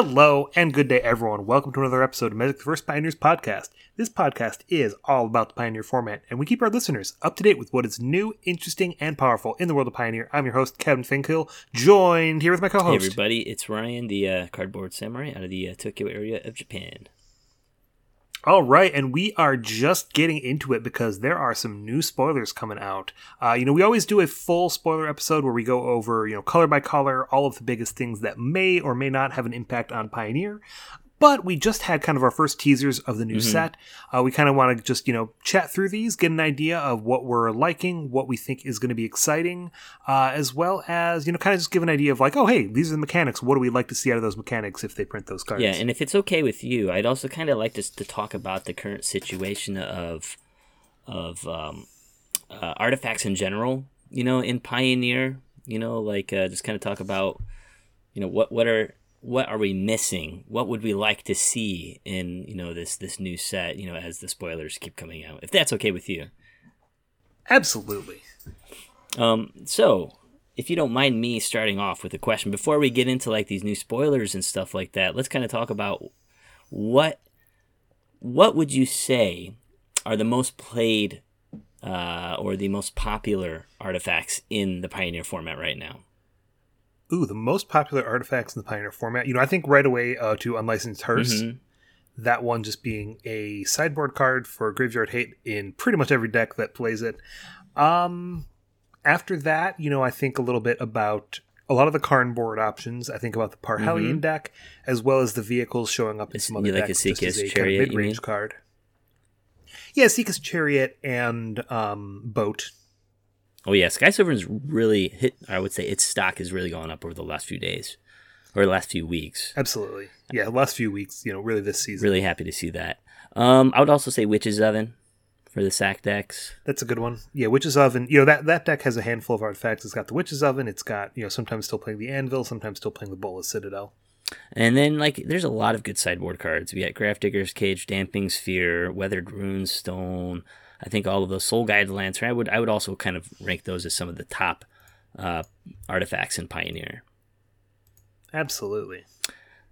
Hello and good day, everyone. Welcome to another episode of Magic the First Pioneers podcast. This podcast is all about the Pioneer format, and we keep our listeners up to date with what is new, interesting, and powerful in the world of Pioneer. I'm your host, Kevin Finkill, joined here with my co host. Hey everybody, it's Ryan, the uh, cardboard samurai out of the uh, Tokyo area of Japan. All right, and we are just getting into it because there are some new spoilers coming out. Uh, you know, we always do a full spoiler episode where we go over, you know, color by color, all of the biggest things that may or may not have an impact on Pioneer. But we just had kind of our first teasers of the new set. Uh, we kind of want to just, you know, chat through these, get an idea of what we're liking, what we think is going to be exciting, uh, as well as, you know, kind of just give an idea of like, oh, hey, these are the mechanics. What do we like to see out of those mechanics if they print those cards? Yeah, and if it's okay with you, I'd also kind of like to, to talk about the current situation of of um, uh, artifacts in general. You know, in Pioneer, you know, like uh, just kind of talk about, you know, what what are what are we missing? What would we like to see in you know this this new set? You know, as the spoilers keep coming out. If that's okay with you. Absolutely. Um, so, if you don't mind me starting off with a question before we get into like these new spoilers and stuff like that, let's kind of talk about what what would you say are the most played uh, or the most popular artifacts in the Pioneer format right now? Ooh, the most popular artifacts in the Pioneer format. You know, I think right away uh, to Unlicensed Hearse. Mhm. That one just being a sideboard card for Graveyard Hate in pretty much every deck that plays it. Um, after that, you know, I think a little bit about a lot of the Karn board options. I think about the Parhelion deck, as well as the vehicles showing up in some other like a decks Seeker's a kind Chariot, of mid-range card. Yeah, Esika's Chariot and um, Boat. Oh yeah, Sky Sovereign's really hit. I would say its stock has really gone up over the last few days or the last few weeks. Absolutely. Yeah, the last few weeks, you know, really this season. Really happy to see that. Um, I would also say Witch's Oven for the sack decks. That's a good one. Yeah, Witch's Oven. You know that that deck has a handful of artifacts. It's got the Witch's Oven. It's got you know sometimes still playing the Anvil, sometimes still playing the Bolas Citadel. And then like there's a lot of good sideboard cards. We got Grafdigger's Cage, Damping Sphere, Weathered Runestone. I think all of those Soul-Guide Lantern. I would I would also kind of rank those as some of the top uh, artifacts in Pioneer. Absolutely.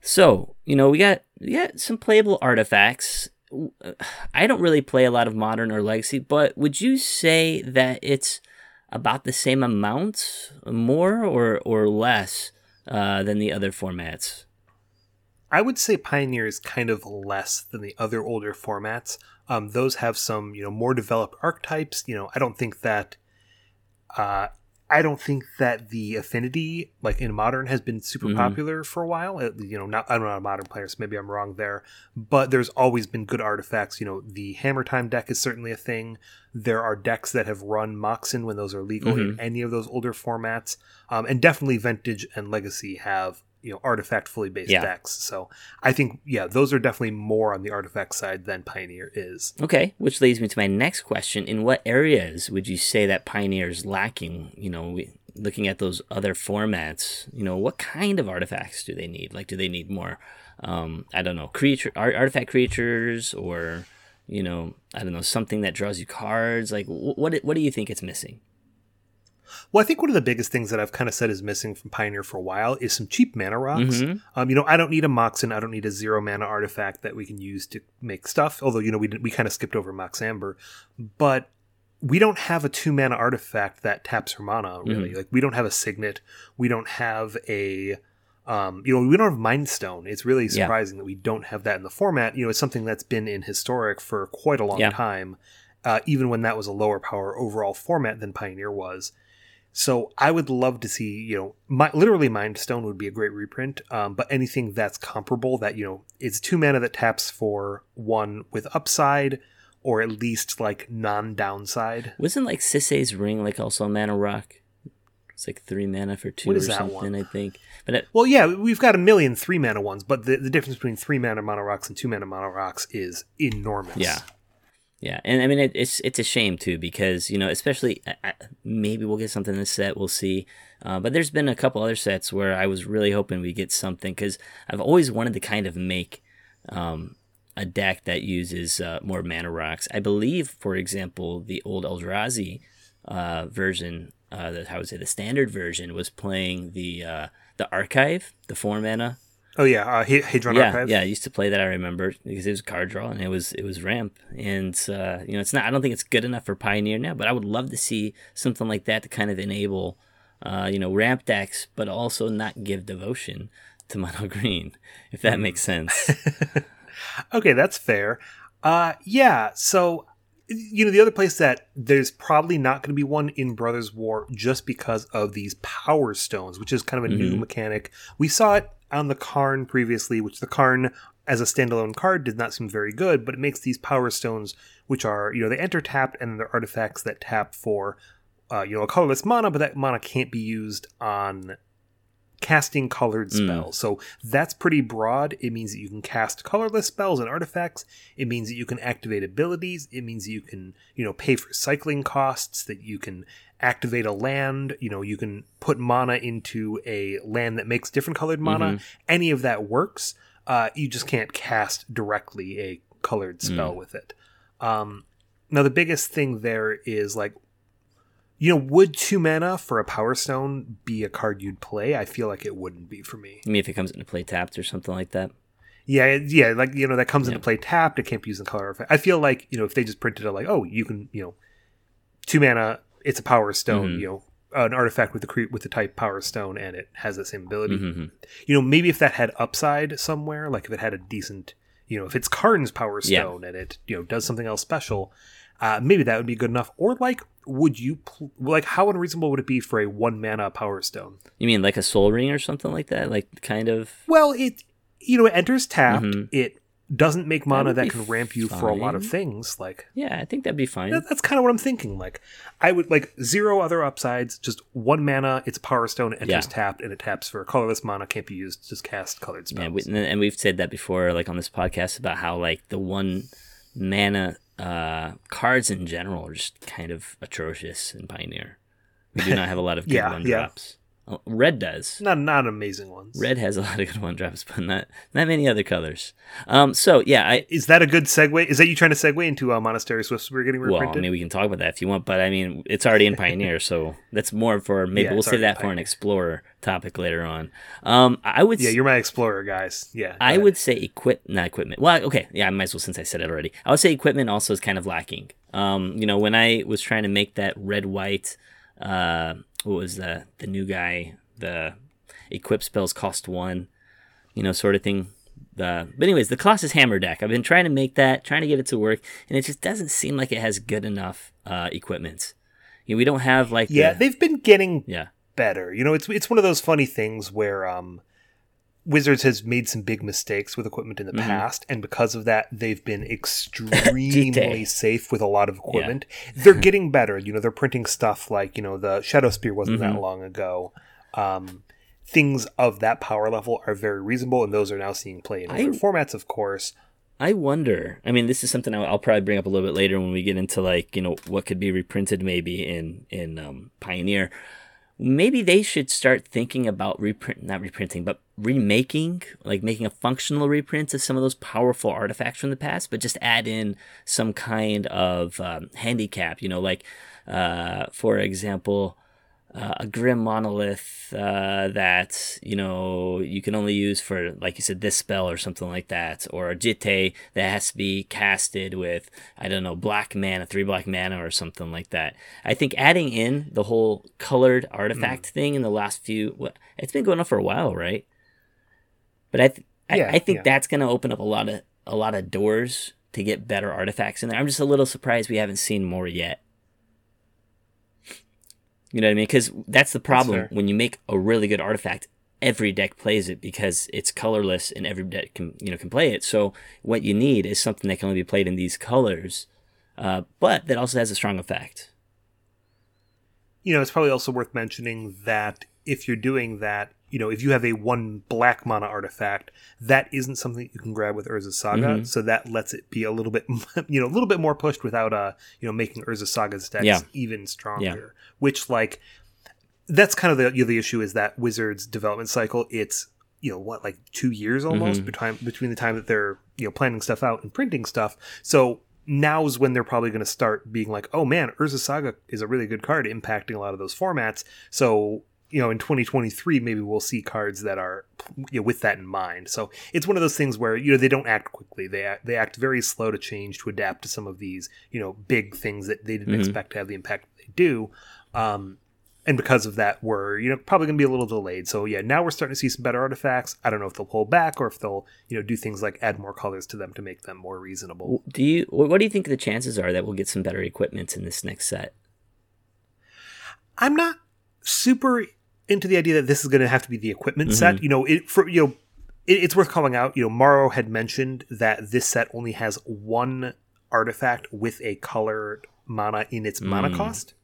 So you know we got we got some playable artifacts. I don't really play a lot of modern or legacy, but would you say that it's about the same amount, more or or less uh, than the other formats? I would say Pioneer is kind of less than the other older formats. Um, those have some you know more developed archetypes. You know, I don't think that. Uh, I don't think that the affinity, like in modern, has been super Mhm. popular for a while. You know, not I'm not a modern player, so maybe I'm wrong there. But there's always been good artifacts. You know, the Hammer Time deck is certainly a thing. There are decks that have run Moxen when those are legal in any of those older formats, um, and definitely Vintage and Legacy have you know artifact fully based Yeah. decks. So I think yeah, those are definitely more on the artifact side than Pioneer is. Okay, which leads me to my next question. In what areas would you say that Pioneer is lacking? You know, we, looking at those other formats, you know, what kind of artifacts do they need? Like, do they need more, um, I don't know, creature, art, artifact creatures or, you know, I don't know, something that draws you cards? Like, what, what do you think it's missing? Well, I think one of the biggest things that I've kind of said is missing from Pioneer for a while is some cheap mana rocks. Mhm. Um, you know, I don't need a Moxen. I don't need a zero mana artifact that we can use to make stuff. Although, you know, we we kind of skipped over Mox Amber, but we don't have a two mana artifact that taps her mana. Really, like we don't have a Signet. We don't have a um, you know, we don't have Mind Stone. It's really Yeah. surprising that we don't have that in the format. You know, it's something that's been in historic for quite a long Yeah. time, uh, even when that was a lower power overall format than Pioneer was. So I would love to see, you know, my, literally Mind Stone would be a great reprint, um, but anything that's comparable that, you know, it's two mana that taps for one with upside or at least like non downside. Wasn't like Sisay's Ring like also a mana rock? It's like three mana for two or is that something, one? I think. But it, Well, yeah, we've got a million three mana ones, but the, the difference between three mana mono rocks and two mana mono rocks is enormous. Yeah. Yeah, and I mean it, it's it's a shame too because you know especially maybe we'll get something in this set we'll see, uh, but there's been a couple other sets where I was really hoping we get something because I've always wanted to kind of make um, a deck that uses uh, more mana rocks. I believe, for example, the old Eldrazi uh, version, uh, the, how would say the standard version was playing the uh, the archive, the four mana Oh yeah, uh, Hedron yeah, Archive. yeah. I used to play that. I remember because it was card draw and it was it was ramp, and uh, you know it's not. I don't think it's good enough for Pioneer now, but I would love to see something like that to kind of enable, uh, you know, ramp decks, but also not give devotion to mono green, if that mm. makes sense. okay, that's fair. Uh, yeah. So you know the other place that there's probably not going to be one in brothers war just because of these power stones which is kind of a mm-hmm. new mechanic we saw it on the Karn previously, which the Karn as a standalone card did not seem very good, but it makes these power stones, which are, you know, they enter tapped and they're artifacts that tap for, uh, you know, a colorless mana, but that mana can't be used on casting colored hmm. spells. Mm. So that's pretty broad. It means that you can cast colorless spells and artifacts. It means that you can activate abilities. It means that you can, you know, pay for cycling costs, that you can activate a land. You know, you can put mana into a land that makes different colored mana. Mm-hmm. Any of that works. Uh, you just can't cast directly a colored spell mm. with it. Um, now, the biggest thing there is like, you know, would two mana for a Power Stone be a card you'd play? I feel like it wouldn't be for me. I mean, if it comes into play tapped or something like that. Yeah, yeah, like you know that comes yeah. into play tapped. It can't be used in color effect. I feel like you know if they just printed it like, oh, you can you know, two mana it's a power stone, mm-hmm. you know, an artifact with the cre- with the type power stone, and it has the same ability. Mm-hmm. You know, maybe if that had upside somewhere, like if it had a decent, you know, if it's Karn's power stone yeah. and it you know does something else special, uh, maybe that would be good enough. Or like, would you pl- like how unreasonable would it be for a one mana power stone? You mean like a soul Ring or something like that? Like kind of. Well, it you know it enters tapped. Mm-hmm. It doesn't make mana that, that can ramp you fine. for a lot of things like yeah i think that'd be fine that, that's kind of what i'm thinking like i would like zero other upsides just one mana it's a power stone it enters yeah. tapped and it taps for colorless mana can't be used just cast colored spells yeah we, and we've said that before like on this podcast about how like the one mana uh cards in general are just kind of atrocious in pioneer we do not have a lot of good yeah, one yeah. drops Red does. Not not amazing ones. Red has a lot of good one drops, but not not many other colors. Um, so yeah, I, is that a good segue? Is that you trying to segue into a Monastery Swiftspear getting reprinted? Well, I mean, we can talk about that if you want, but I mean, it's already in Pioneer, so that's more for maybe yeah, we'll save that for an Explorer topic later on. Um, I would. Yeah, you're my Explorer, guys. Yeah, I would say equip, not equipment. Well, okay, yeah, I might as well since I said it already. I would say equipment also is kind of lacking. Um, you know, when I was trying to make that red white, uh, what was the the new guy? the equip spells cost one, you know, sort of thing. The, but anyways, the Colossus Hammer deck. I've been trying to make that, trying to get it to work, and it just doesn't seem like it has good enough uh, equipment. You know, we don't have like yeah, the, they've been getting yeah better. You know, it's it's one of those funny things where um, Wizards has made some big mistakes with equipment in the mm-hmm. past, and because of that, they've been extremely safe with a lot of equipment. Yeah. They're getting better. You know, they're printing stuff like you know the Shadow Spear wasn't mm-hmm. that long ago um, things of that power level are very reasonable, and those are now seeing play in other formats, of course. I wonder. I mean, this is something I'll, I'll, probably bring up a little bit later when we get into like you know what could be reprinted maybe in in um, Pioneer. Maybe they should start thinking about reprint, not reprinting, but remaking, like making a functional reprint of some of those powerful artifacts from the past, but just add in some kind of um, handicap. You know, like uh, for example, uh, a grim monolith uh, that you know you can only use for like you said this spell or something like that or a jitte that has to be casted with i don't know black mana three black mana or something like that i think adding in the whole colored artifact mm. thing in the last few it's been going on for a while right but i th- yeah, I, I, think yeah. that's going to open up a lot of a lot of doors to get better artifacts in there i'm just a little surprised we haven't seen more yet you know what I mean? Because that's the problem that's when you make a really good artifact. Every deck plays it because it's colorless, and every deck can you know can play it. So what you need is something that can only be played in these colors, uh, but that also has a strong effect. You know, it's probably also worth mentioning that if you're doing that, you know, if you have a one black mana artifact, that isn't something you can grab with Urza's Saga. Mm-hmm. So that lets it be a little bit, you know, a little bit more pushed without, uh, you know, making Urza's Saga's decks yeah. even stronger. Yeah. Which, like, that's kind of the you know, the issue is that Wizards development cycle. It's you know what, like two years almost mm-hmm. between between the time that they're you know planning stuff out and printing stuff. So now's when they're probably going to start being like, oh man, Urza Saga is a really good card, impacting a lot of those formats. So you know in 2023 maybe we'll see cards that are you know, with that in mind. So it's one of those things where you know they don't act quickly. They act, they act very slow to change to adapt to some of these you know big things that they didn't Mhm. expect to have the impact they do. Um, and because of that, we're you know probably going to be a little delayed. So yeah, now we're starting to see some better artifacts. I don't know if they'll pull back or if they'll you know do things like add more colors to them to make them more reasonable. Do you? What do you think the chances are that we'll get some better equipment in this next set? I'm not super into the idea that this is going to have to be the equipment Mm-hmm. set. You know, it for you know, it, it's worth calling out. You know, MaRo had mentioned that this set only has one artifact with a colored mana in its mana Mm. cost.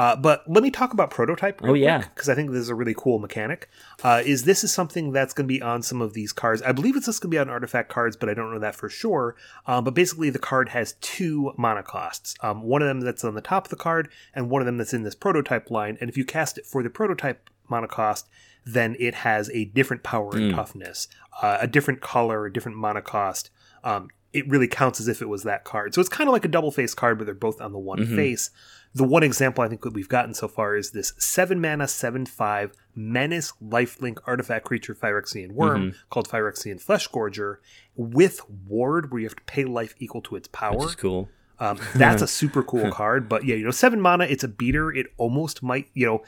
Uh, but let me talk about prototype. Oh, yeah. because I think this is a really cool mechanic. Uh, is this is something that's going to be on some of these cards? I believe it's just going to be on artifact cards, but I don't know that for sure. Um, but basically, the card has two mana costs. Um, one of them that's on the top of the card, and one of them that's in this prototype line. And if you cast it for the prototype mana cost, then it has a different power and toughness, uh, a different color, a different mana cost. Um, it really counts as if it was that card. So it's kind of like a double face card, but they're both on the one face. The one example I think that we've gotten so far is this seven mana, seven five menace lifelink artifact creature Phyrexian worm called Phyrexian Flesh Gorger with ward, where you have to pay life equal to its power. Is cool. Um, that's a super cool card. But yeah, you know, seven mana, it's a beater. It almost might, you know,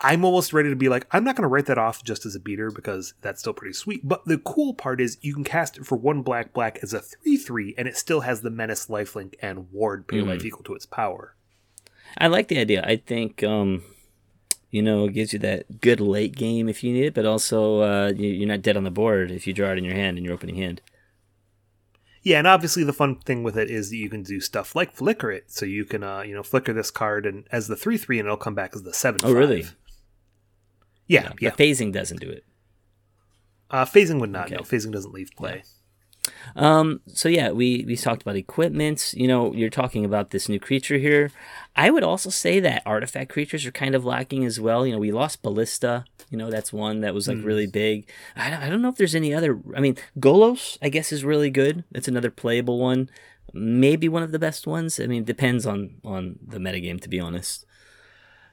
I'm almost ready to be like, I'm not going to write that off just as a beater because that's still pretty sweet. But the cool part is you can cast it for one black black as a 3 3, and it still has the menace lifelink and ward pay life equal to its power. I like the idea. I think um, you know it gives you that good late game if you need it, but also uh, you, you're not dead on the board if you draw it in your hand in your opening hand. Yeah, and obviously the fun thing with it is that you can do stuff like flicker it. So you can, uh, you know, flicker this card and as the 3 3, and it'll come back as the 7 Oh, really? Yeah, yeah. The phasing doesn't do it. Uh, phasing would not. Okay. No, phasing doesn't leave play. Um, so yeah, we we talked about equipment. You know, you're talking about this new creature here. I would also say that artifact creatures are kind of lacking as well. You know, we lost Ballista. You know, that's one that was like really big. I don't, I don't know if there's any other. I mean, Golos, I guess, is really good. That's another playable one. Maybe one of the best ones. I mean, it depends on on the metagame, to be honest.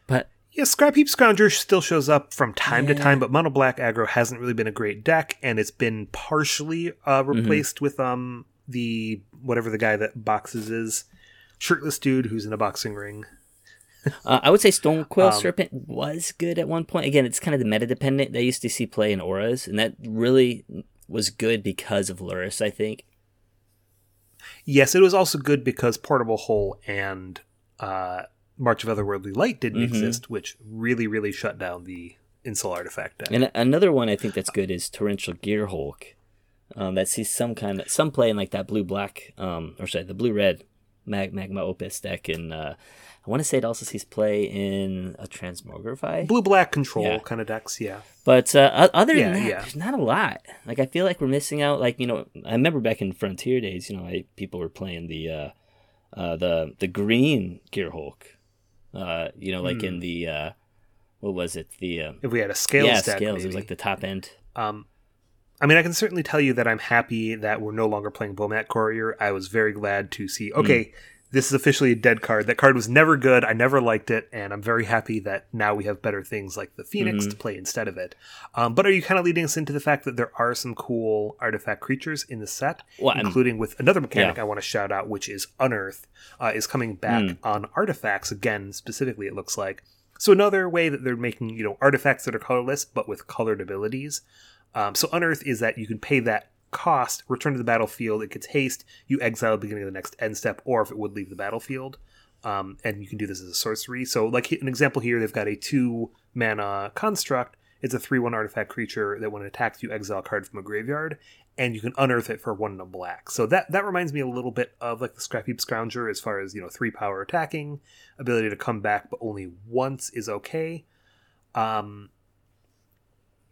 But Yeah, Scrap Heap Scrounger still shows up from time to time, but Mono Black aggro hasn't really been a great deck, and it's been partially uh, Mm-hmm. replaced with um the whatever the guy that boxes is, shirtless dude who's in a boxing ring. Uh, I would say Stonecoil Um, Serpent was good at one point. Again, it's kind of the meta dependent. They used to see play in auras, and that really was good because of Lurrus, I think. Yes, it was also good because Portable Hole and uh, March of Otherworldly Light didn't Mm-hmm. exist, which really, really shut down the Insel artifact deck. And another one I think that's good is Torrential Gear Hulk. Um, that sees some kind of some play in like that blue black, um, or sorry, the blue red mag, magma opus deck, and uh, I want to say it also sees play in a Transmogrify. Blue black control Yeah. kind of decks, yeah. But uh, other than Yeah, that, yeah. there's not a lot. Like I feel like we're missing out. Like you know, I remember back in Frontier days, you know, I, people were playing the uh, uh, the the green Gear Hulk. Uh, you know, like Hmm. in the uh, what was it? The uh, If we had a scale, yeah scales. It was like the top end. Um, I mean, I can certainly tell you that I'm happy that we're no longer playing Bomat Courier. I was very glad to see, okay, this is officially a dead card. That card was never good. I never liked it, and I'm very happy that now we have better things like the Phoenix to play instead of it. Um, but are you kind of leading us into the fact that there are some cool artifact creatures in the set, Well, including with another mechanic Yeah. I want to shout out, which is Unearth, uh, is coming back on artifacts again. Specifically, it looks like. So another way that they're making you know artifacts that are colorless but with colored abilities. Um, so unearth is that you can pay that cost, return to the battlefield. It gets haste. You exile beginning of the next end step, or if it would leave the battlefield. Um, and you can do this as a sorcery. So, like an example here, they've got a two mana construct. It's a three one artifact creature that when it attacks, you exile a card from a graveyard, and you can unearth it for one and a black. So that that reminds me a little bit of like the Scrap Heap Scrounger as far as you know three power attacking, ability to come back, but only once is okay. Um,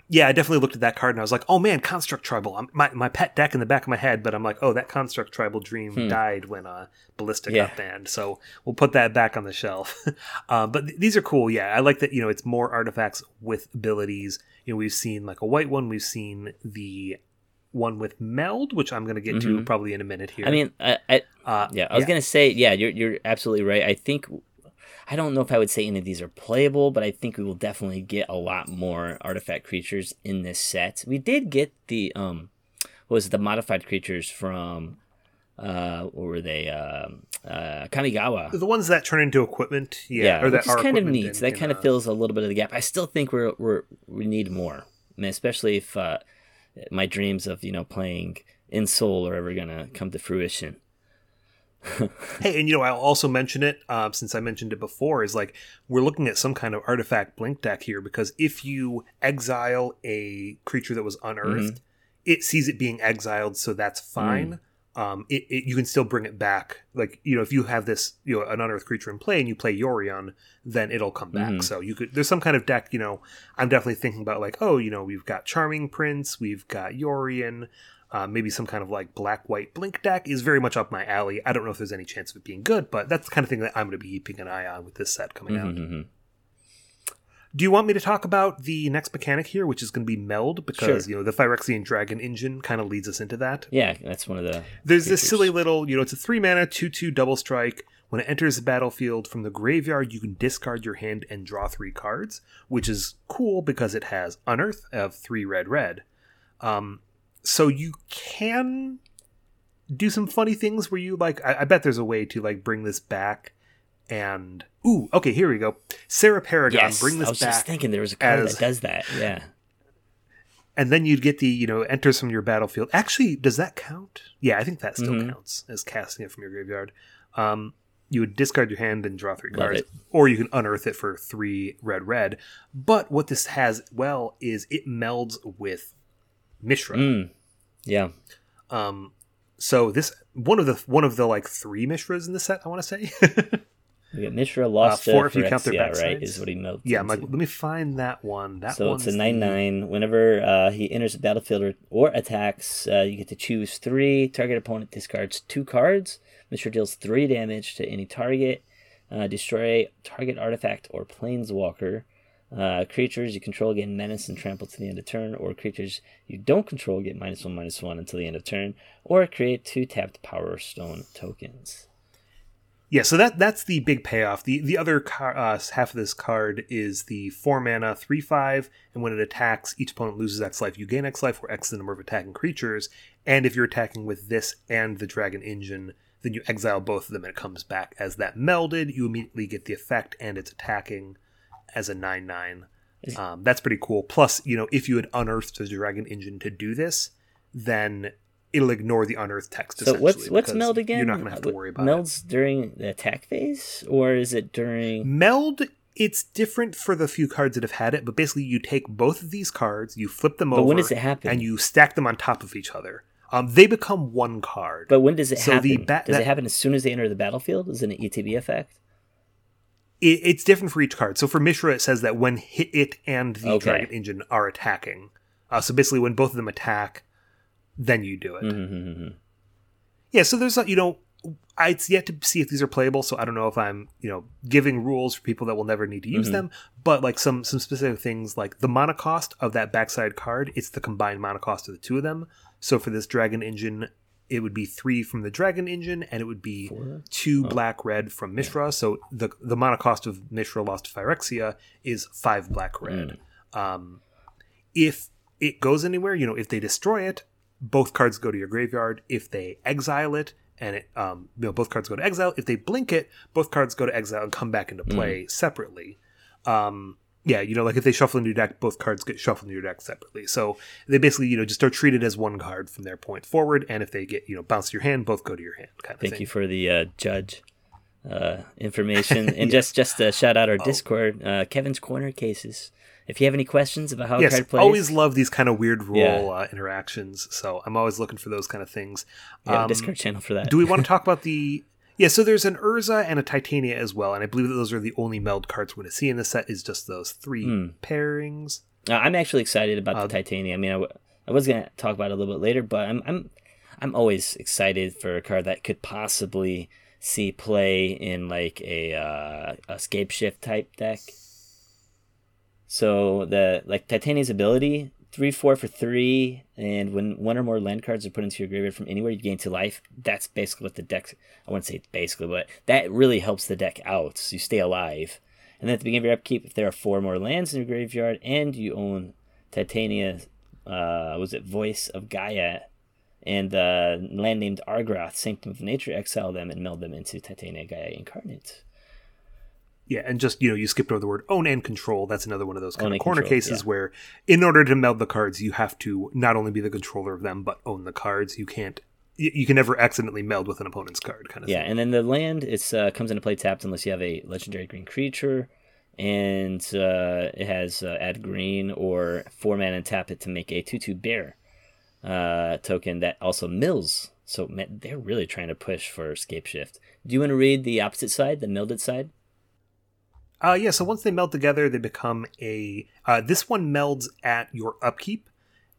yeah, I definitely looked at that card and I was like, oh man, Construct Tribal. I'm, my, my pet deck in the back of my head, but I'm like, oh, that Construct Tribal dream died when uh, Ballista Yeah. got banned. So we'll put that back on the shelf. uh, but th- these are cool. Yeah, I like that, you know, it's more artifacts with abilities. You know, we've seen like a white one, we've seen the one with Meld, which I'm going to get to probably in a minute here. I mean, I, I uh, yeah, I was gonna say, yeah, you're you're absolutely right. I think I don't know if I would say any of these are playable, but I think we will definitely get a lot more artifact creatures in this set. We did get the um, what was it, the modified creatures from uh, what were they? Uh, uh, Kamigawa. The ones that turn into equipment, yeah, Yeah, or that which is are kind of neat. So that kind of fills a little bit of the gap. I still think we're we're we need more, I mean, especially if uh, my dreams of you know playing in Soul are ever gonna come to fruition. Hey, and you know, I'll also mention it uh, since I mentioned it before. Is like we're looking at some kind of artifact blink deck here because if you exile a creature that was unearthed, it sees it being exiled, so that's fine. Um, it, it you can still bring it back. Like you know, if you have this you know an unearthed creature in play and you play Yorion, then it'll come back. So you could there's some kind of deck. You know, I'm definitely thinking about like oh you know we've got Charming Prince, we've got Yorion. Uh, maybe some kind of like black white blink deck is very much up my alley. I don't know if there's any chance of it being good, but that's the kind of thing that I'm going to be keeping an eye on with this set coming out. Mhm. Do you want me to talk about the next mechanic here, which is going to be meld? Because Sure. you know the Phyrexian Dragon engine kind of leads us into that. Yeah, that's one of the. There's this silly little, you know, it's a three mana, two two double strike. When it enters the battlefield from the graveyard, you can discard your hand and draw three cards, which is cool because it has Unearth of three red red. Um, so you can do some funny things where you like. I, I bet there's a way to like bring this back. And ooh, okay, here we go. Serra Paragon, Yes, bring this back. I was back just thinking there was a card as- that does that. Yeah. and then you'd get the you know enters from your battlefield actually does that count yeah i think that still Mhm. counts as casting it from your graveyard um you would discard your hand and draw three cards or you can unearth it for three red red but what this has well is it melds with mishra Mm. Yeah. um so this one of the one of the like three mishras in the set i want to say We got Mishra lost four to if you count their Phyrexia, right? Is what he melts. yeah I'm like into. let me find that one that so it's a nine nine. Whenever uh, he enters the battlefield or, or attacks, uh, you get to choose three. Target opponent discards two cards. Mishra deals three damage to any target. Uh, destroy target artifact or planeswalker. Uh, creatures you control get menace and trample to the end of turn, or creatures you don't control get minus one minus one until the end of turn, or create two tapped Power Stone tokens. Yeah, so that that's the big payoff. The the other car, uh, half of this card is the four mana three five, and when it attacks, each opponent loses X life. You gain X life, or X is the number of attacking creatures. And if you're attacking with this and the Dragon Engine, then you exile both of them, and it comes back as that melded. You immediately get the effect, and it's attacking as a nine nine. Um, that's pretty cool. Plus, you know, if you had unearthed the Dragon Engine to do this, then it'll ignore the unearthed text. So what's what's meld again? You're not going to have to worry about it. melds during the attack phase, or is it during? Meld, it's different for the few cards that have had it, but basically you take both of these cards, you flip them But over, when does it happen? and you stack them on top of each other. Um, they become one card. But when does it So happen? the ba- does that- it happen as soon as they enter the battlefield? Is it an ETB effect? It, it's different for each card. So for Mishra, it says that when hit it and the Okay. Dragon Engine are attacking. Uh, so basically, when both of them attack, then you do it. Mm-hmm. Yeah, so there's a, you know, I- it's yet to see if these are playable, so I don't know if I'm you know giving rules for people that will never need to use Mhm. them. But like some some specific things, like the mana cost of that backside card, it's the combined mana cost of the two of them. So for this dragon engine, it would be three from the dragon engine, and it would be Four? two Oh. black red from Mishra. So the the mana cost of Mishra lost to Phyrexia is five black red. Um, if it goes anywhere, you know, if they destroy it, both cards go to your graveyard. If they exile it, and it, um, you know, both cards go to exile. If they blink it, both cards go to exile and come back into play separately. Um, yeah, you know, like if they shuffle into your deck, both cards get shuffled into your deck separately. So they basically, you know, just are treated as one card from their point forward. And if they get, you know, bounced to your hand, both go to your hand. Kind of Thank thing. you for the uh, judge uh, information, and just just to shout out our Discord, uh, Kevin's Corner cases. If you have any questions about how a yes, card plays, I always love these kind of weird rule Yeah. uh, interactions. So I'm always looking for those kind of things. a Um, Discord channel for that. Do we want to talk about the? Yeah, so there's an Urza and a Titania as well, and I believe that those are the only meld cards we're going to see in the set. Is just those three Hmm. pairings. Uh, I'm actually excited about Uh, the Titania. I mean, I, w- I was gonna talk about it a little bit later, but I'm I'm I'm always excited for a card that could possibly see play in like a uh, a scape shift type deck. So the like Titania's ability three four for three, and when one or more land cards are put into your graveyard from anywhere, you gain two life. That's basically what the deck. I wouldn't say basically, but that really helps the deck out. So you stay alive. And then at the beginning of your upkeep, if there are four more lands in your graveyard and you own Titania, uh, was it Voice of Gaia, and uh, land named Argoth, Sanctum of Nature, exile them and meld them into Titania Gaia Incarnate. Yeah, and just you know, you skipped over the word own and control. That's another one of those kind Own of corner control, cases yeah. where, in order to meld the cards, you have to not only be the controller of them but own the cards. You can't. You, you can never accidentally meld with an opponent's card, kind of Yeah, thing. and then the land it's uh, comes into play tapped unless you have a legendary green creature, and uh, it has uh, add green or four mana and tap it to make a two two bear uh, token that also mills. So man, they're really trying to push for escape shift. Do you want to read the opposite side, the milded side? Uh, yeah. So once they meld together, they become a. Uh, this one melds at your upkeep,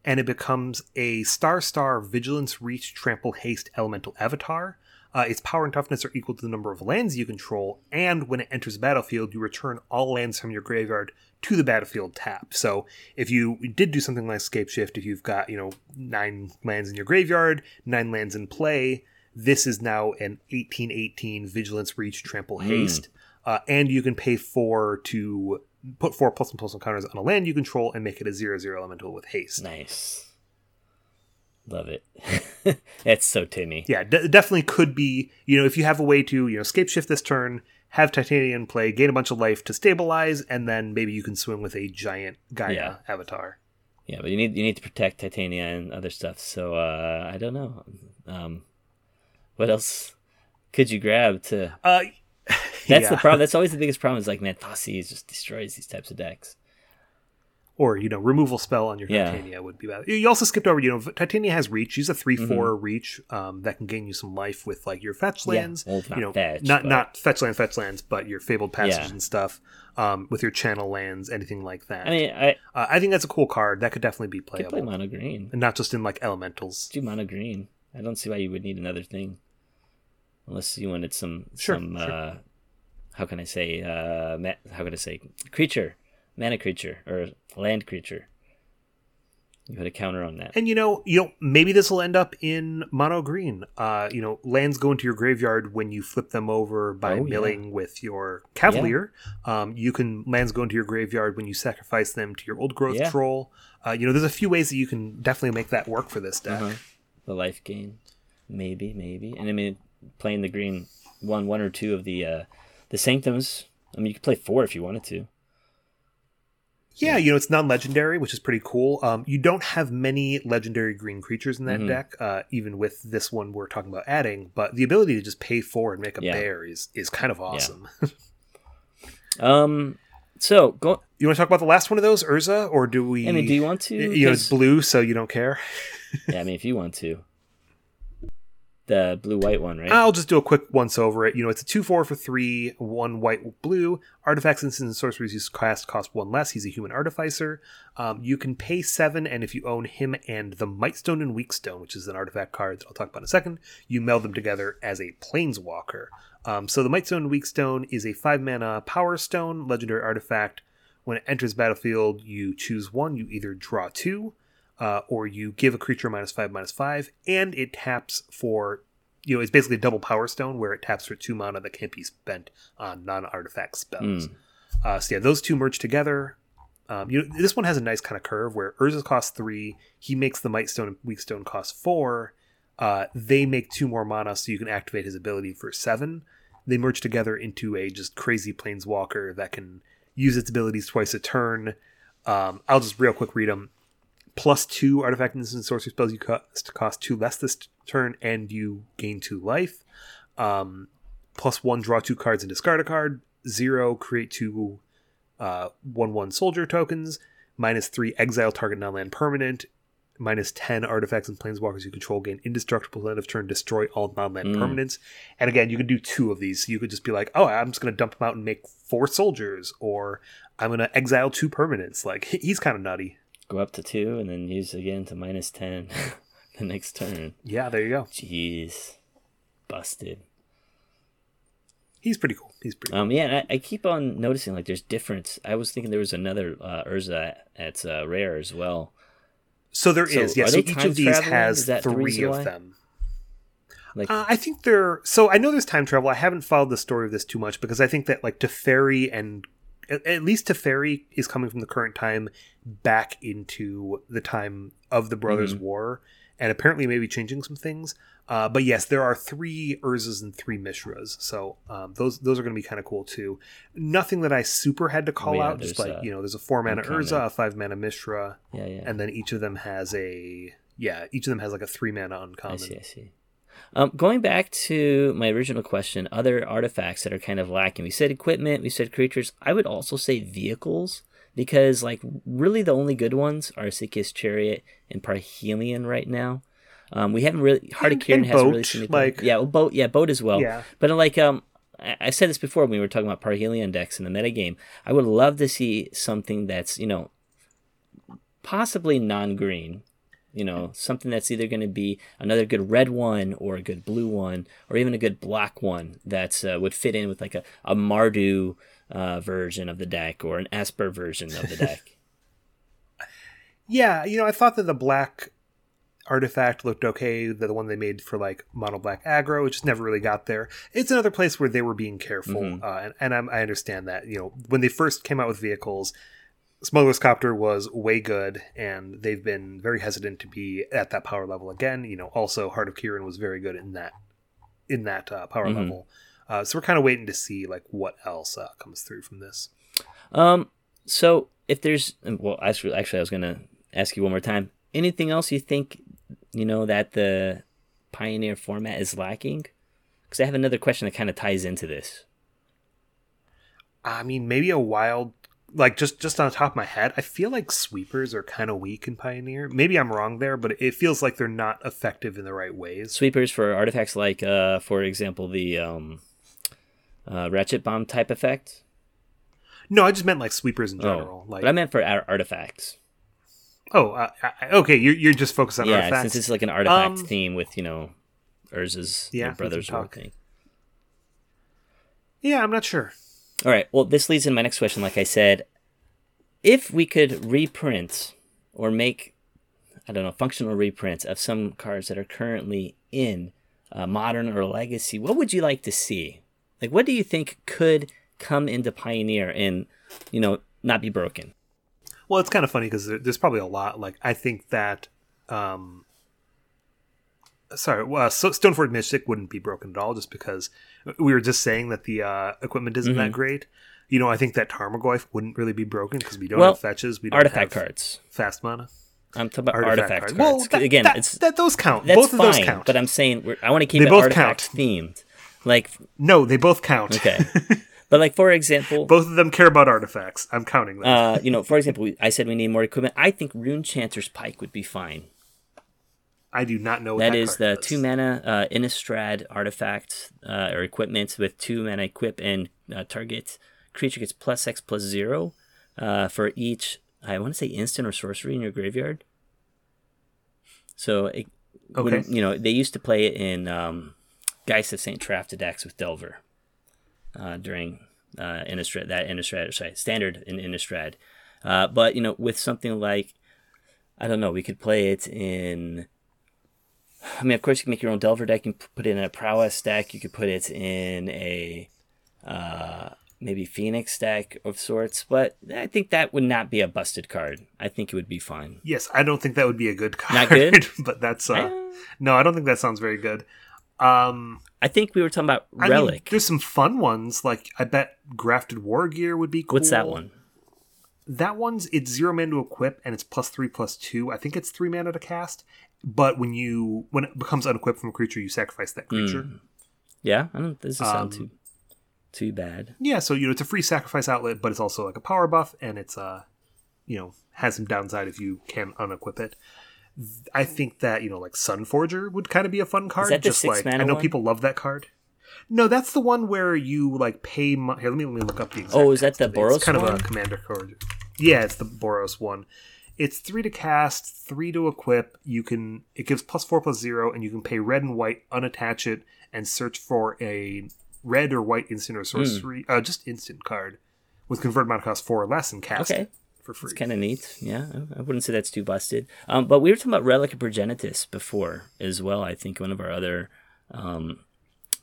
and it becomes a star star vigilance reach trample haste elemental avatar. Uh, its power and toughness are equal to the number of lands you control, and when it enters the battlefield, you return all lands from your graveyard to the battlefield tap. So if you did do something like Scape Shift, if you've got you know nine lands in your graveyard, nine lands in play, this is now an eighteen eighteen vigilance reach trample haste, uh, and you can pay four to put four plus and plus one counters on a land you control and make it a zero zero elemental with haste. Nice, love it. That's so Timmy. yeah, d- definitely could be. You know, if you have a way to you know escape shift this turn, have Titania in play, gain a bunch of life to stabilize, and then maybe you can swing with a giant Gaia Yeah. avatar. Yeah, but you need you need to protect Titania and other stuff. So uh, I don't know. Um, what else could you grab to? Uh, That's the problem. That's always the biggest problem. Is like man, Thoughtseizes just destroys these types of decks. Or you know, removal spell on your Yeah. Titania would be bad. You also skipped over. You know, Titania has reach. She's a three Mm-hmm. four reach um, that can gain you some life with like your fetch lands. well, not you know, fetch, not but- not fetch land, fetch lands, but your fabled passage Yeah. and stuff. Um, with your channel lands, anything like that. I mean, I uh, I think that's a cool card. That could definitely be could play mono green. and not just in like elementals. Do mono green. I don't see why you would need another thing, unless you wanted some Sure, some. sure. Uh, how can I say? Uh, ma- how can I say? Creature, mana creature, or land creature. You put a counter on that. And you know, you know, maybe this will end up in mono green. Uh, you know, lands go into your graveyard when you flip them over by Oh, yeah. milling with your cavalier. Um, you can lands go into your graveyard when you sacrifice them to your old growth Yeah. troll. Uh, you know, there's a few ways that you can definitely make that work for this deck. Uh-huh. The life gain, maybe, maybe, and I mean, playing the green one, one or two of the uh, the sanctums. I mean, you could play four if you wanted to. Yeah, you know, it's non-legendary, which is pretty cool. Um, you don't have many legendary green creatures in that Mhm. deck, uh, even with this one we're talking about adding. But the ability to just pay four and make a Yeah. bear is is kind of awesome. Um, so go. you want to talk about the last one of those, Urza, or do we? I mean, do you want to? you know, it's blue, so you don't care. yeah, I mean, if you want to. The blue white one, right? I'll just do a quick once over it. You know, it's a two four for three, one white, blue. Artifacts, instants, and sorceries you cast cost one less. He's a human artificer. Um, you can pay seven, and if you own him and the Mightstone and Weakstone, which is an artifact card that I'll talk about in a second, you meld them together as a Planeswalker. Um, so the Mightstone and Weakstone is a five mana Power Stone legendary artifact. When it enters battlefield, you choose one. You either draw two, uh, or you give a creature minus five, minus five, and it taps for, you know, it's basically a double power stone where it taps for two mana that can't be spent on non artifact spells. Uh, so yeah, those two merge together. Um, you know, this one has a nice kind of curve where Urza's cost three, he makes the Might Stone and Weak Stone cost four. Uh, they make two more mana, so you can activate his ability for seven. They merge together into a just crazy planeswalker that can use its abilities twice a turn. Um, I'll just real quick read them. Plus two artifact and sorcery spells you cost cost two less this turn, and you gain two life. Um, plus one, draw two cards and discard a card. Zero, create two uh, one one soldier tokens. Minus three, exile target non-land permanent. Minus ten artifacts and planeswalkers you control gain indestructible end of turn, destroy all non-land Mm. permanents. And again, you can do two of these. You could just be like, oh, I'm just going to dump them out and make four soldiers, or I'm going to exile two permanents. Like he's kind of nutty. Go up to two and then use again to minus ten the next turn. Yeah, there you go. Jeez, busted. He's pretty cool. He's pretty. Um, yeah, I, I keep on noticing like there's difference. I was thinking there was another uh, Urza at uh, Rare as well, So there So is, yeah. So each of these has that the three of them. Like, Uh, I think they're so. I know there's time travel. I haven't followed the story of this too much because I think that like Teferi and at, at least Teferi is coming from the current time back into the time of the Brothers' Mm-hmm. War, and apparently maybe changing some things. Uh, but yes, there are three Urzas and three Mishras, so um, those those are going to be kind of cool too. Nothing that I super had to call Oh, yeah, out. Just like you know, there's a four mana. Urza, a five mana Mishra, yeah, yeah. and then each of them has a yeah, each of them has like a three mana uncommon. I see, I see. Um, going back to my original question, other artifacts that are kind of lacking. We said equipment, we said creatures. I would also say vehicles because, like, really the only good ones are Esika's Chariot and Parhelion right now. Um, we haven't really Heart of Kieran hasn't really boat, seen anything. like- yeah, well, boat, yeah, boat as well. Yeah. But like, um, I I said this before when we were talking about Parhelion decks in the metagame. I would love to see something that's you know possibly non-green you know something that's either going to be another good red one or a good blue one or even a good black one that uh, would fit in with like a, a mardu uh, version of the deck or an esper version of the deck Yeah, you know, I thought that the black artifact looked okay. The, the one they made for like mono black aggro, it just never really got there. It's another place where they were being careful, Mhm. uh, and, and I'm, I understand that. You know, when they first came out with vehicles, Smuggler's Copter was way good, and they've been very hesitant to be at that power level again. You know, also Heart of Kieran was very good in that in that uh, power Mhm. level. Uh, so we're kind of waiting to see like what else uh, comes through from this. um so if there's well actually, actually i was going to ask you one more time anything else you think you know that the pioneer format is lacking because i have another question that kind of ties into this I mean, maybe a wild, like just just on the top of my head, I feel like sweepers are kind of weak in Pioneer. Maybe I'm wrong there, but it feels like they're not effective in the right ways. sweepers for artifacts like uh for example the um uh, ratchet bomb type effect No, I just meant like sweepers in oh general. like, but i meant for ar- artifacts oh, uh, I- okay, you're you're just focused on yeah artifacts. since it's like an artifact Um, theme with you know urza's Yeah, yeah, we can brothers thing yeah, I'm not sure. All right well this leads into my next question like i said if we could reprint or make i don't know functional reprints of some cards that are currently in uh, modern or legacy what would you like to see like what do you think could come into pioneer and you know not be broken Well, it's kind of funny because there's probably a lot. Like I think that, um, sorry, uh, so Stoneforge Mystic wouldn't be broken at all, just because we were just saying that the uh, equipment isn't Mm-hmm. that great. You know, I think that Tarmogoyf wouldn't really be broken because we don't Well, have fetches. We don't artifact have cards fast mana. i'm talking about Artifact, artifact, cards. cards, Well, that, again that, it's that those count. that's both of fine those count. but i'm saying we're, i want to keep They it both artifact count. themed like no, they both count. okay but like for example both of them care about artifacts. I'm counting them. uh, you know, for example, I said we need more equipment. I think Rune Chanter's Pike would be fine. I do not know what That that, is the does. two mana uh, Innistrad artifact uh, or equipment with two mana equip and uh, target creature gets plus X plus zero uh, for each. I want to say instant or sorcery in your graveyard. So, it, when- you know, they used to play it in um, Geist of Saint Traft decks with Delver uh, during uh, Innistrad, that Innistrad, sorry, standard in Innistrad. Uh, but you know, with something like, I don't know, we could play it in. I mean, of course, you can make your own Delver deck. You can put it in a prowess deck. You could put it in a uh, maybe Phoenix deck of sorts. But I think that would not be a busted card. I think it would be fine. Yes, I don't think that would be a good card. Not good? but that's uh, Eh. no, I don't think that sounds very good. Um, I think we were talking about I Relic. mean, there's some fun ones. Like I bet Grafted War Gear would be cool. What's that one? That one's it's zero mana to equip and it's plus three plus two. I think it's three mana to cast. But when you when it becomes unequipped from a creature, you sacrifice that creature. Yeah, I don't. This doesn't Um, sound too too bad. Yeah, so you know it's a free sacrifice outlet, but it's also like a power buff, and it's uh, you know, has some downside if you can unequip it. I think that you know, like Sunforger would kind of be a fun card. just like mana I know one? people love that card. No, that's the one where you like pay. Mo- Here, let me let me look up the. Exact Oh, is that the it. It's Boros kind of a commander card. Yeah, it's the Boros one. It's three to cast, three to equip. You can it gives plus four plus zero, and you can pay red and white, unattach it, and search for a red or white instant or sorcery, Hmm. uh, just instant card with converted mana cost four or less, and cast Okay. it for free. It's kind of neat. Yeah, I wouldn't say that's too busted. Um, but we were talking about Relic of Progenitus before as well. I think one of our other um,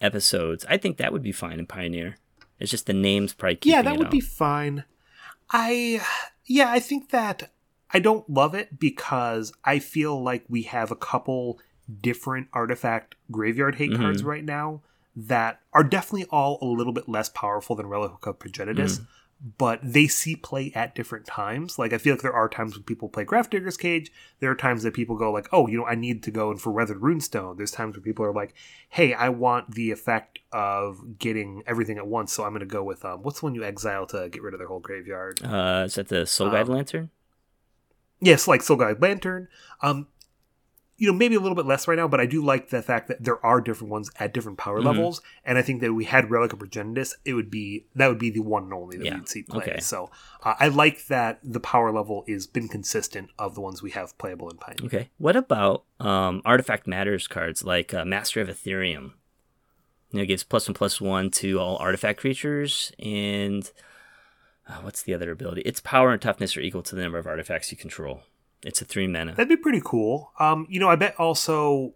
episodes. I think that would be fine in Pioneer. It's just the names probably. yeah, that would out. be fine. I yeah, I think that I don't love it because I feel like we have a couple different artifact graveyard hate Mm-hmm. cards right now that are definitely all a little bit less powerful than Relic of Progenitus, Mm. But they see play at different times. Like I feel like there are times when people play Grafdigger's Cage. There are times that people go like, "Oh, you know, I need to go in for Weathered Runestone." There's times where people are like, "Hey, I want the effect of getting everything at once, so I'm going to go with um, what's the one you exile to get rid of their whole graveyard?" Uh, is that the Soul-Guide Um, Lantern? yes, like Soul-Guide Lantern. Um, you know, maybe a little bit less right now, but I do like the fact that there are different ones at different power Mhm. levels, and I think that if we had Relic of Progenitus, it would be that would be the one and only that Yeah, we'd see play. okay. So uh, I like that the power level is been consistent of the ones we have playable in Pioneer. Okay. What about um, Artifact Matters cards like uh, Master of Etherium? You know, it gives plus one plus one to all artifact creatures, and uh, what's the other ability? Its power and toughness are equal to the number of artifacts you control. It's a three mana. That'd be pretty cool. Um, you know, I bet also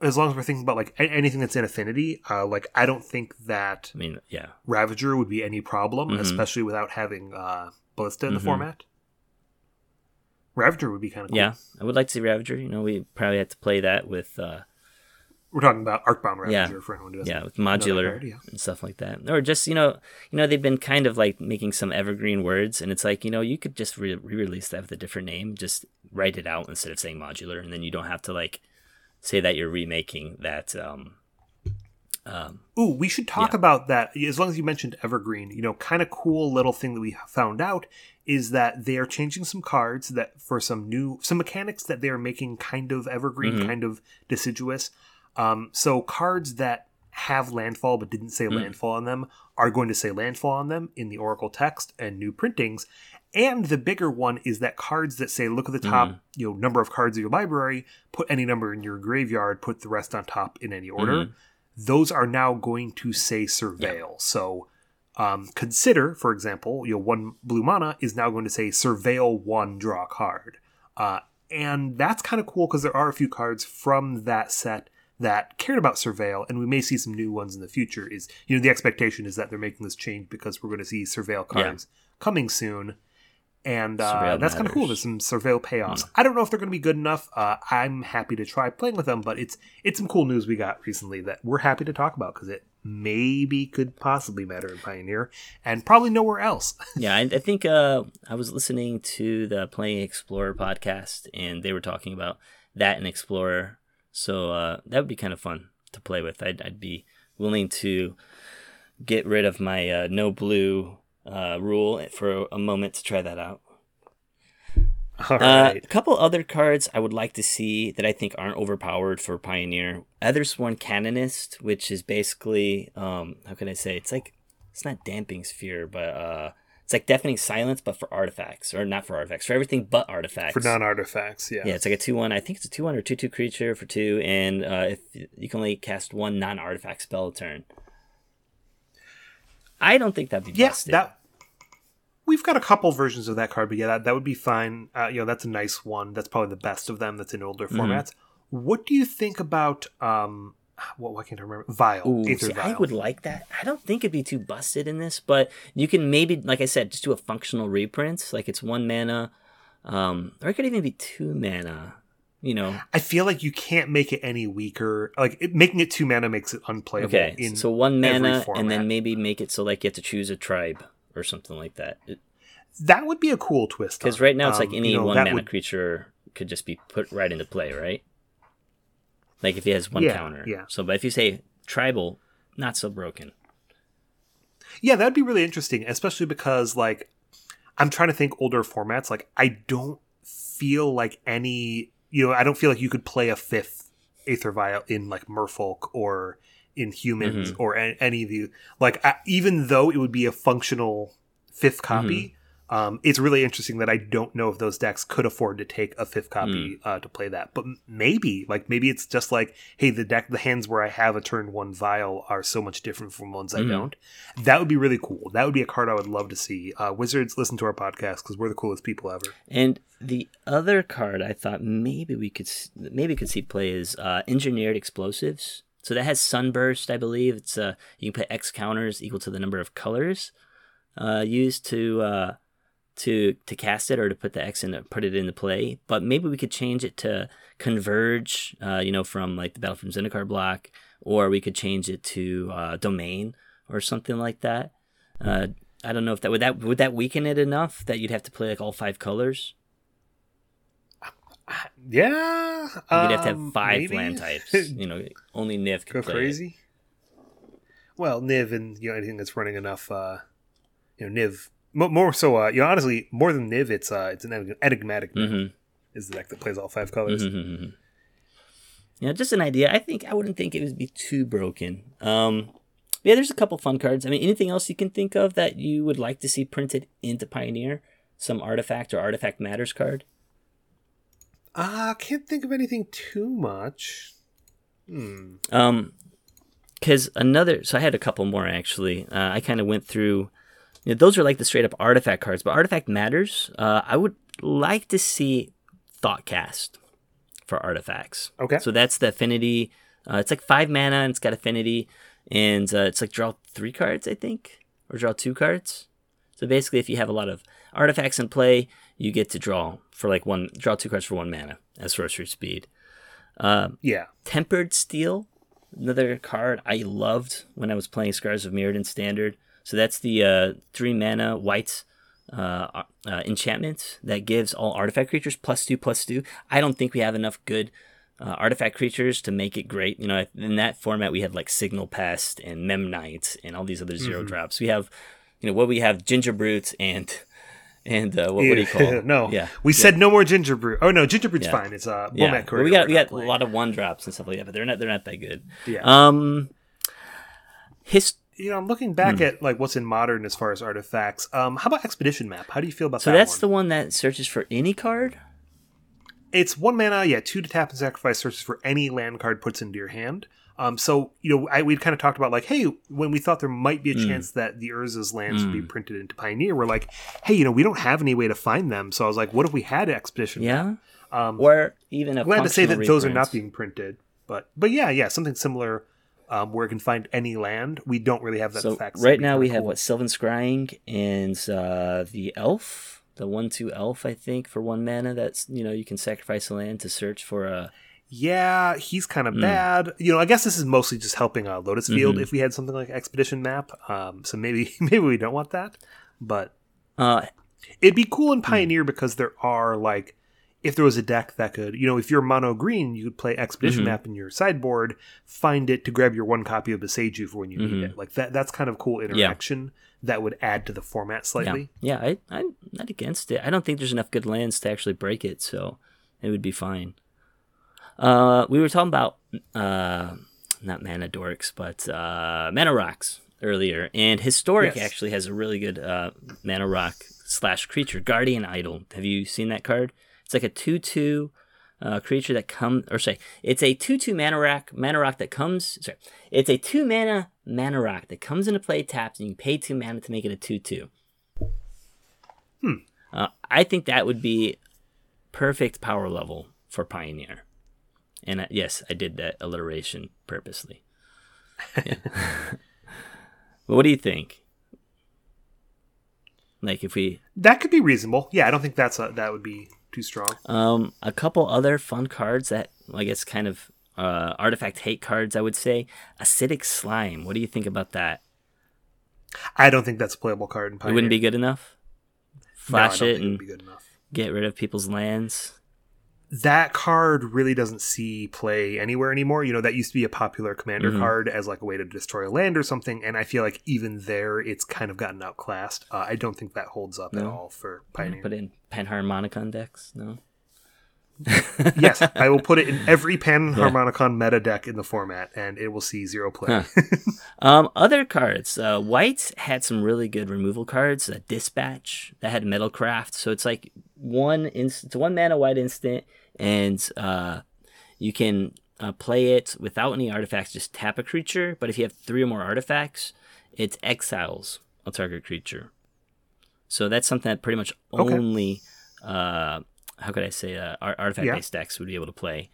as long as we're thinking about like anything that's in affinity, uh, like I don't think that I mean, yeah. Ravager would be any problem, Mhm. especially without having uh, Ballista in the Mhm. format. Ravager would be kind of cool. Yeah, I would like to see Ravager. You know, we probably have to play that with uh, We're talking about Arcbound Yeah. Ravager for anyone who doesn't yeah, with modular card, yeah. and stuff like that, or just you know, you know, they've been kind of like making some evergreen words, and it's like you know, you could just re- re-release that with a different name, just write it out instead of saying modular, and then you don't have to like say that you're remaking that. Um, um, Ooh, we should talk Yeah. about that. As long as you mentioned Evergreen, you know, kind of cool little thing that we found out is that they are changing some cards that for some new some mechanics that they are making kind of evergreen, Mhm. kind of deciduous. Um, so cards that have landfall but didn't say Mm. landfall on them are going to say landfall on them in the Oracle text and new printings. And the bigger one is that cards that say look at the top, Mm. you know, number of cards of your library, put any number in your graveyard, put the rest on top in any order Mhm. those are now going to say surveil. So um, consider, for example, you know, one blue mana is now going to say surveil one, draw card. Uh, and that's kind of cool because there are a few cards from that set that cared about surveil, and we may see some new ones in the future. Is you know the expectation is that they're making this change because we're going to see surveil Yeah. cards coming soon, and uh, that's kind of cool. There's some surveil payoffs. I don't know if they're going to be good enough. Uh, I'm happy to try playing with them, but it's it's some cool news we got recently that we're happy to talk about because it maybe could possibly matter in Pioneer and probably nowhere else. yeah, I, I think uh, I was listening to the Playing Explorer podcast, and they were talking about that in Explorer. So uh, that would be kind of fun to play with. I'd, I'd be willing to get rid of my uh, no blue uh, rule for a moment to try that out. All Uh, a couple other cards I would like to see that I think aren't overpowered for Pioneer. Ethersworn Canonist, which is basically um, how can I say? It's like it's not damping sphere, but uh, it's like deafening silence, but for artifacts, or not for artifacts, for everything but artifacts. For non artifacts, yeah. yeah, it's like a two one. I think it's a two one or two two creature for two, and uh, if you can only cast one non artifact spell a turn. I don't think that'd be Yeah, busted. that we've got a couple versions of that card, but yeah, that, that would be fine. Uh, you know, that's a nice one. That's probably the best of them. That's in older Mm-hmm. formats. What do you think about um? What? Why can't I remember? Vial. Ooh, see, I would like that. I don't think it'd be too busted in this, but you can maybe, like I said, just do a functional reprint. Like it's one mana, um, or it could even be two mana. You know, I feel like you can't make it any weaker. Like it, making it two mana makes it unplayable. okay, so one mana, and then maybe make it so like you have to choose a tribe or something like that. that would be a cool twist. Because right now it's like Um, any you know, one mana would- creature could just be put right into play, right? Like if he has one Yeah, counter. yeah. So, but if you say tribal, not so broken. Yeah, that'd be really interesting, especially because like I'm trying to think older formats. Like I don't feel like any, you know, I don't feel like you could play a fifth Aether Vial in like Merfolk or in Humans Mm-hmm. or any of the like. I, even though it would be a functional fifth copy, Um, it's really interesting that I don't know if those decks could afford to take a fifth copy uh, to play that, but maybe like maybe it's just like, hey, the deck, the hands where I have a turn one vial are so much different from ones I Mhm. don't. That would be really cool. That would be a card I would love to see. Uh, Wizards, listen to our podcast because we're the coolest people ever. And the other card I thought maybe we could maybe could see play is uh, engineered explosives. So that has sunburst, I believe. It's uh you can put X counters equal to the number of colors uh, used to uh, to to cast it or to put the X in to put it into play. But maybe we could change it to converge, uh, you know, from like the Battle from Zendikar block, or we could change it to uh, domain or something like that. Uh, I don't know if that would that would that weaken it enough that you'd have to play like all five colors. Yeah, You'd have to have um, five maybe. land types. You know, only Niv Go could it. crazy. Well, Niv and you know anything that's running enough, uh, you know, Niv more so. Uh, you know, honestly, more than Niv, it's uh, it's an enigmatic. Mhm. is the deck that plays all five colors. Mhm, mhm, mhm. Yeah, just an idea. I think I wouldn't think it would be too broken. Um, yeah, there's a couple fun cards. I mean, anything else you can think of that you would like to see printed into Pioneer? Some artifact or artifact matters card. Uh, can't think of anything too much. Hmm. Um, because another, so I had a couple more actually. Uh, I kind of went through. You know, those are like the straight up artifact cards, but artifact matters. Uh, I would like to see Thoughtcast for artifacts. Okay. So that's the affinity. Uh, it's like five mana and it's got affinity, and uh, it's like draw three cards, I think, or draw two cards. So basically, if you have a lot of artifacts in play, you get to draw for like one, draw two cards for one mana as sorcery speed. Uh, Yeah. Tempered Steel, another card I loved when I was playing Scars of Mirrodin Standard. So that's the uh, three mana white uh, uh, enchantment that gives all artifact creatures plus two plus two. I don't think we have enough good uh, artifact creatures to make it great. You know, in that format we had like Signal Pest and Memnite and all these other 0 drops. We have, you know, what we have Gingerbrute and and uh, what, what do you call it? no. Yeah, We said no more ginger brew. Oh no, ginger brew's Yeah. fine. It's uh, yeah. Well, we got we got a lot of one drops and stuff like that, but they're not they're not that good. Yeah. Um, his you know, I'm looking Hmm. back at like what's in modern as far as artifacts. Um, how about expedition map? How do you feel about so that? So that's one? the one that searches for any card. It's one mana, yeah, two to tap and sacrifice searches for any land card puts into your hand. Um, so you know, I, we'd kind of talked about like, hey, when we thought there might be a Mm. chance that the Urza's lands would be printed into Pioneer, we're like, hey, you know, we don't have any way to find them. So I was like, what if we had expedition? map? Yeah, Um, or even a glad to say that functional those are not being printed, but but yeah, yeah, something similar. Um, where it can find any land, we don't really have that. So fact. right now we have what Sylvan Scrying and uh, the Elf, the one-two Elf, I think, for one mana. That's you know you can sacrifice a land to search for a. Yeah, he's kind of Hmm. bad. You know, I guess this is mostly just helping uh, Lotus Field Mhm. if we had something like Expedition Map. Um, so maybe maybe we don't want that, but Uh, it'd be cool Hmm. in Pioneer because there are like if there was a deck that could, you know, if you're mono green, you could play Expedition Mhm. Map in your sideboard, find it to grab your one copy of Boseiju for when you need Mhm. it. Like that that's kind of cool interaction that would add to the format slightly. yeah, yeah, I, I'm not against it. I don't think there's enough good lands to actually break it, so it would be fine. Uh, we were talking about uh, not mana dorks, but uh, mana rocks earlier, and historic Yes. actually has a really good uh, mana rock slash creature, guardian idol. Have you seen that card? It's like a two-two uh, creature that comes, or sorry, it's a two-two mana rock, mana rock that comes. Sorry, it's a two mana mana rock that comes into play tapped, and you pay two mana to make it a two-two. Hmm. Uh, I think that would be perfect power level for Pioneer. And uh, yes, I did that alliteration purposely. Yeah. what do you think? Like if we That could be reasonable. Yeah, I don't think that's a, that would be too strong. um a couple other fun cards that I guess kind of uh artifact hate cards I would say acidic slime. What do you think about that? I don't think that's a playable card in It wouldn't be good enough. No, Flash don't it and be good enough. get rid of people's lands. That card really doesn't see play anywhere anymore. You know, that used to be a popular commander Mhm. card as like a way to destroy a land or something, and I feel like even there it's kind of gotten outclassed. Uh, I don't think that holds up at all for Pioneer. Put in Panharmonicon decks, no? yes, I will put it in every Panharmonicon meta deck in the format, and it will see zero play. um, other cards. Uh, White had some really good removal cards. Uh, Dispatch that had Metalcraft, so it's like one instant, one mana white instant, and uh, you can uh, play it without any artifacts. Just tap a creature, but if you have three or more artifacts, it exiles a target creature. So that's something that pretty much Okay. only, uh, how could I say, uh, artifact based decks would be able to play.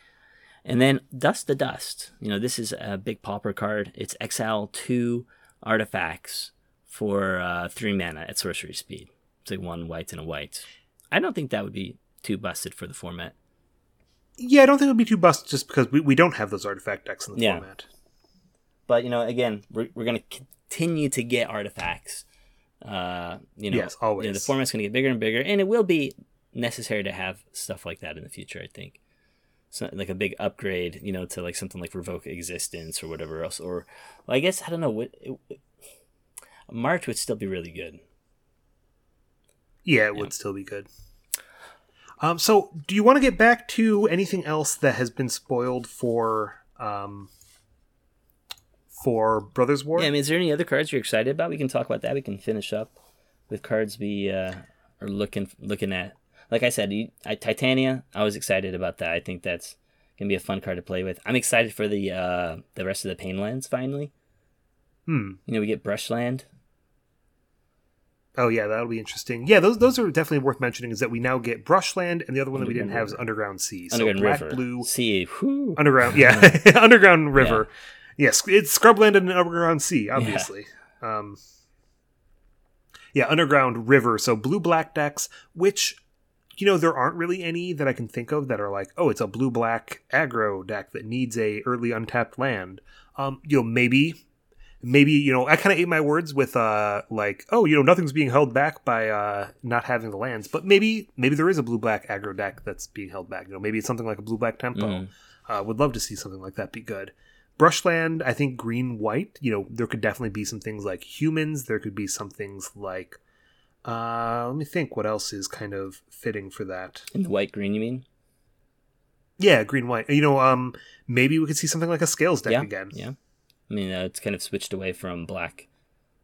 And then Dust to Dust. You know, this is a big pauper card. It's exile two artifacts for uh, three mana at sorcery speed. It's like one white and a white. I don't think that would be too busted for the format. yeah, I don't think it would be too busted just because we, we don't have those artifact decks in the Yeah. format. But you know, again, we're, we're going to continue to get artifacts. Uh, you know, Yes, you know, always. the format's going to get bigger and bigger, and it will be necessary to have stuff like that in the future. I think, so like a big upgrade, you know, to like something like revoke existence or whatever else. Or, well, I guess I don't know what. It, March would still be really good. Yeah, it would still be good. Um, so, do you want to get back to anything else that has been spoiled for um, for Brothers War? Yeah, I mean, is there any other cards you're excited about? We can talk about that. We can finish up with cards we uh, are looking looking at. Like I said, you, I, Titania. I was excited about that. I think that's gonna be a fun card to play with. I'm excited for the uh, the rest of the Painlands. Finally, Hmm. you know, we get Brushland. Oh yeah, that'll be interesting. Yeah, those those are definitely worth mentioning. Is that we now get Brushland, and the other one that we didn't have is Underground Sea. So Underground black, River. blue, Sea. Whew. underground. Yeah, underground river. Yes, it's Scrubland and Underground Sea, obviously. Um, yeah, Underground River. So blue black decks, which you know there aren't really any that I can think of that are like, oh, it's a blue black aggro deck that needs a early untapped land. Um, you know, maybe. Maybe you know I kind of ate my words with uh like oh you know nothing's being held back by uh not having the lands but maybe maybe there is a blue black aggro deck that's being held back you know maybe it's something like a blue black tempo Mhm. uh, would love to see something like that be good. Brushland, I think green white. You know, there could definitely be some things like humans. There could be some things like. Uh, let me think. What else is kind of fitting for that? In the white green, you mean? Yeah, green white. You know, um, maybe we could see something like a scales deck yeah. again. Yeah. I mean, uh, it's kind of switched away from black.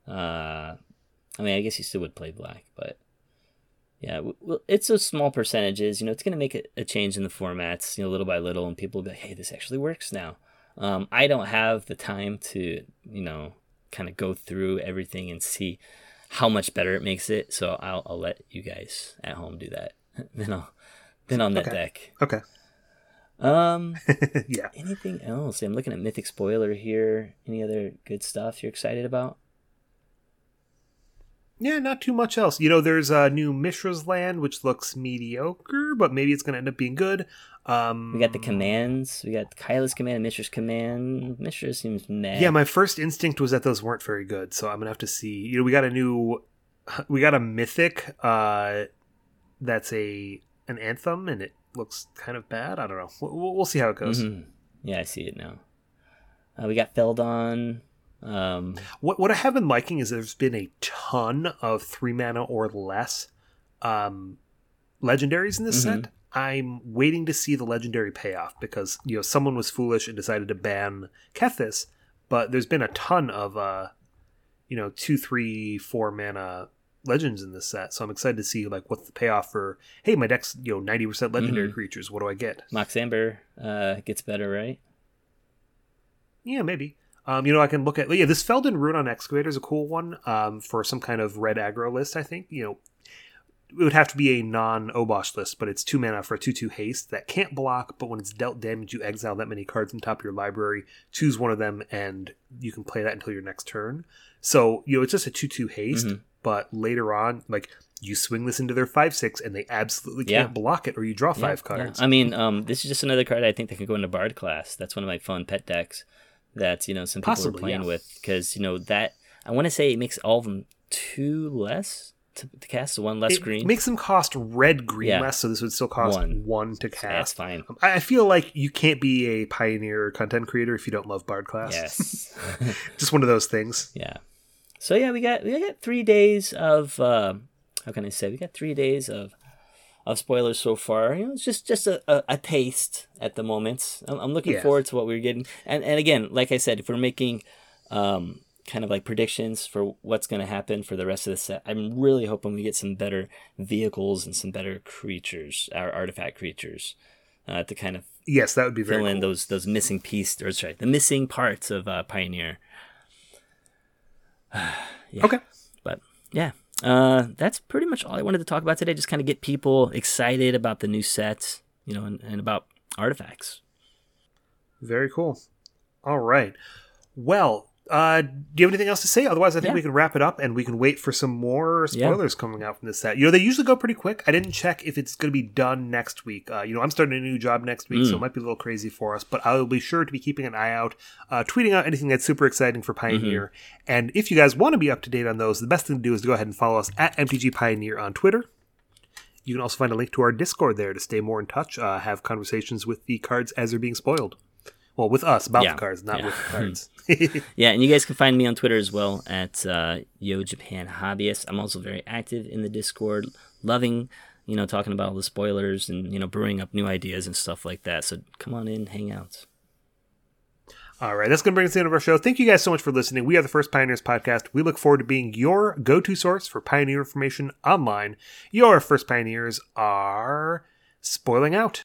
Uh, I mean, I guess you still would play black, but yeah, well, it's those small percentages. You know, it's going to make a, a change in the formats, you know, little by little, and people will be like, "Hey, this actually works now." Um, I don't have the time to, you know, kind of go through everything and see how much better it makes it. So I'll, I'll let you guys at home do that. then I'll then on that Okay. deck. Okay. Um, yeah. Anything else? I'm looking at Mythic Spoiler here. Any other good stuff you're excited about? Yeah, not too much else. You know, there's a new Mishra's Land, which looks mediocre, but maybe it's going to end up being good. Um, We got the commands. We got Kayla's command, Mishra's command. Mishra seems meh. Yeah, my first instinct was that those weren't very good, so I'm gonna have to see. You know, we got a new, we got a mythic. uh That's a an anthem, and it looks kind of bad. I don't know. We'll, we'll see how it goes. Mhm. Yeah, I see it now. Uh, we got Feldon. Um, What what I have been liking is there's been a ton of three mana or less um legendaries in this Mhm. set. I'm waiting to see the legendary payoff because you know someone was foolish and decided to ban Kethis, but there's been a ton of uh you know two, three, four mana legends in this set. So I'm excited to see like what's the payoff for hey, my deck's you know ninety percent legendary Mhm. creatures. What do I get? Mox Amber uh, gets better, right? Yeah, maybe. Um, you know, I can look at yeah. This Feldon Ronom Excavator is a cool one um, for some kind of red aggro list. I think you know it would have to be a non Obosh list, but it's two mana for a two two haste that can't block. But when it's dealt damage, you exile that many cards on top of your library. Choose one of them, and you can play that until your next turn. So you know, it's just a two two haste. Mhm. But later on, like you swing this into their five six, and they absolutely can't block it, or you draw five yeah. cards. I mean, um, this is just another card I think that can go into Bard class. That's one of my fun pet decks that you know some people Possibly, are playing yeah. with because you know that I want to say it makes all of them two less to, to cast, so one less it green. makes them cost red green Yeah. less, so this would still cost One. one, to That's cast. fine. Um, I I feel like you can't be a pioneer content creator if you don't love Bard class. Yes. Just one of those things. yeah. So yeah, we got we got three days of uh, how can I say? We got three days of of spoilers so far. You know, it's just just a, a, a taste at the moment. I'm, I'm looking Yes. forward to what we're getting. And and again, like I said, if we're making um, kind of like predictions for what's going to happen for the rest of the set, I'm really hoping we get some better vehicles and some better creatures, our artifact creatures, uh, to kind of Yes, that would be very fill in cool. those those missing pieces, or sorry, the missing parts of uh, Pioneer. Yeah. Okay. But yeah, uh, that's pretty much all I wanted to talk about today. Just kind of get people excited about the new sets, you know, and, and about artifacts. Very cool. All right. Well, uh, do you have anything else to say? Otherwise, I think Yeah. we can wrap it up and we can wait for some more Yeah. spoilers coming out from this set. You know, they usually go pretty quick. I didn't check if it's going to be done next week. Uh, you know, I'm starting a new job next week, so Mm. it might be a little crazy for us, but I'll be sure to be keeping an eye out, uh, tweeting out anything that's super exciting for Pioneer. Mm-hmm. And if you guys want to be up to date on those, the best thing to do is to go ahead and follow us at MTG Pioneer on Twitter. You can also find a link to our Discord there to stay more in touch, uh, have conversations with the cards as they're being spoiled. Well, with us about Yeah. the cards, not Yeah. with the cards. Yeah, and you guys can find me on Twitter as well at uh, Yo Japan Hobbyist. I'm also very active in the Discord, loving you know talking about all the spoilers and you know brewing up new ideas and stuff like that. So come on in, hang out. All right, that's going to bring us to the end of our show. Thank you guys so much for listening. We are the First Pioneers Podcast. We look forward to being your go to source for Pioneer information online. Your First Pioneers are spoiling out.